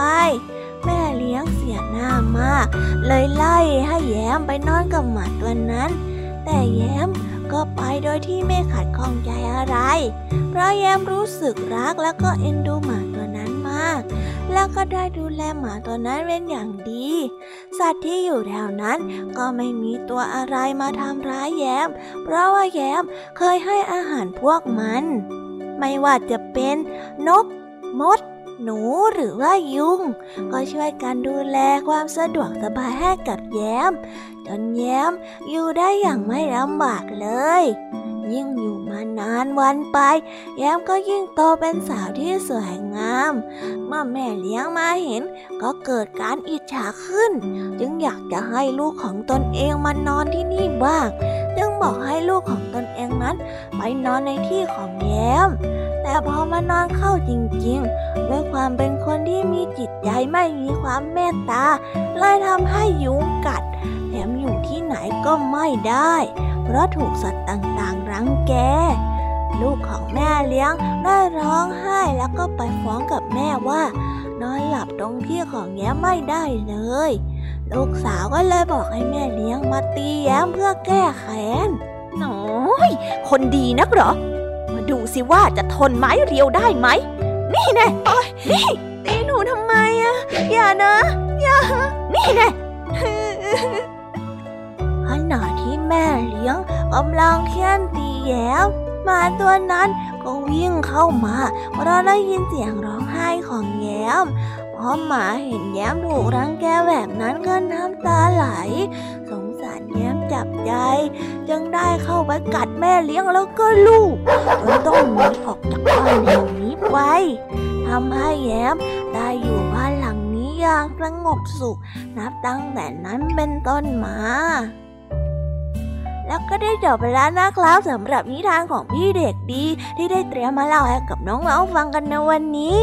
แม่เลี้ยงเสียหน้ามาก เลยไล่ให้แย้มไปนอนกับหมาตัวนั้น แต่แย้มก็ไปโดยที่ไม่ขัดข้องใจอะไร เพราะแย้มรู้สึกรักแล้วก็เอ็นดูหมาตัวนั้นมาก แล้วก็ได้ดูแลหมาตัวนั้นเป็นอย่างดี สัตว์ที่อยู่แถวนั้นก็ไม่มีตัวอะไรมาทำร้ายแย้ม เพราะว่าแย้มเคยให้อาหารพวกมัน ไม่ว่าจะเป็นนก มด หนูหรือว่ายุง ก็ช่วยกันดูแลความสะดวกสบายให้กับแย้ม จนแย้มอยู่ได้อย่างไม่ลำบากเลย ยิ่งอยู่มานานวันไป แย้มก็ยิ่งโตเป็นสาวที่สวยงาม เมื่อแม่เลี้ยงมาเห็น ก็เกิดการอิจฉาขึ้น จึงอยากจะให้ลูกของตนเองมานอนที่นี่บ้าง จึงบอกให้ลูกของตนเองนั้น ไปนอนในที่ของแย้ม แต่พอมานอนเข้าจริงๆ ด้วยความเป็นคนที่มีจิตใจไม่มีความเมตตาเลยทำให้ยุงกัดแถมอยู่ที่ไหนก็ไม่ได้ เพราะถูกสัตว์ต่างๆ รังแก ลูกของแม่เลี้ยงได้ร้องไห้แล้วก็ไปฟ้องกับแม่ว่า นอนหลับตรงที่ของแย้มไม่ได้เลย ลูกสาวก็เลยบอกให้แม่เลี้ยงมาตีแย้มเพื่อแก้แค้นน้อย คนดีนักเหรอ มาดูสิว่าจะทนไม้เรียวได้ไหม นี่แน่โอ้ยนี่ตีหนูทำไมอะอย่านะ อย่า นี่แน่ แม่เลี้ยงกำลังเคี่ยนตีแย้มหมาตัวนั้นก็วิ่งเข้ามาเพราะได้ยินเสียงร้องไห้ของแย้มพอหมาเห็นแย้มถูกรังแกแบบนั้นก็น้ำตาไหล สงสารแย้มจับใจ จึงได้เข้าไปกัดแม่เลี้ยงแล้วก็ลูกจนต้องหนีออกจากบ้านแหลังนี้ไปทำให้แย้มได้อยู่บ้านหลังนี้อย่างสงบสุข นับตั้งแต่นั้นเป็นต้นมา แล้วก็ได้จบไปแล้วนะครับสำหรับนิทานของพี่เด็กดี ที่ได้เตรียมมาเล่าให้กับน้องๆฟังกันในวันนี้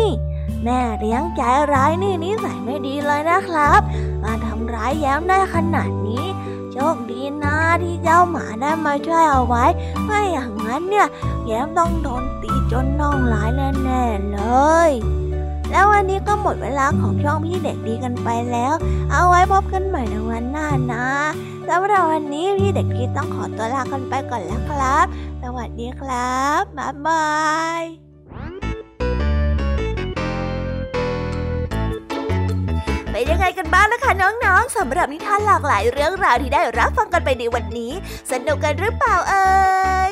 แม่เลี้ยงใจร้ายนี่นิสัยไม่ดีเลยนะครับ มาทำร้ายแย้มได้ขนาดนี้โชคดีนะที่เจ้าหมาได้มาช่วยเอาไว้ ไม่อย่างนั้นเนี่ยแย้มต้องโดนตีจนน่องร้ายแน่ๆเลยแล้ววันนี้ก็หมดเวลาของช่องพี่เด็กดีกันไปแล้ว เอาไว้พบกันใหม่ในวันหน้านะ สำหรับวันนี้พี่เด็กดีต้องขอตัวลากันไปก่อนแล้วครับ สวัสดีครับ บ๊ายบายเป็นยังไงกันบ้างนะคะน้องๆสำหรับนิทานหลากหลายเรื่องราวที่ได้รับฟังกันไปในวันนี้ สนุกกันหรือเปล่าเอ่ย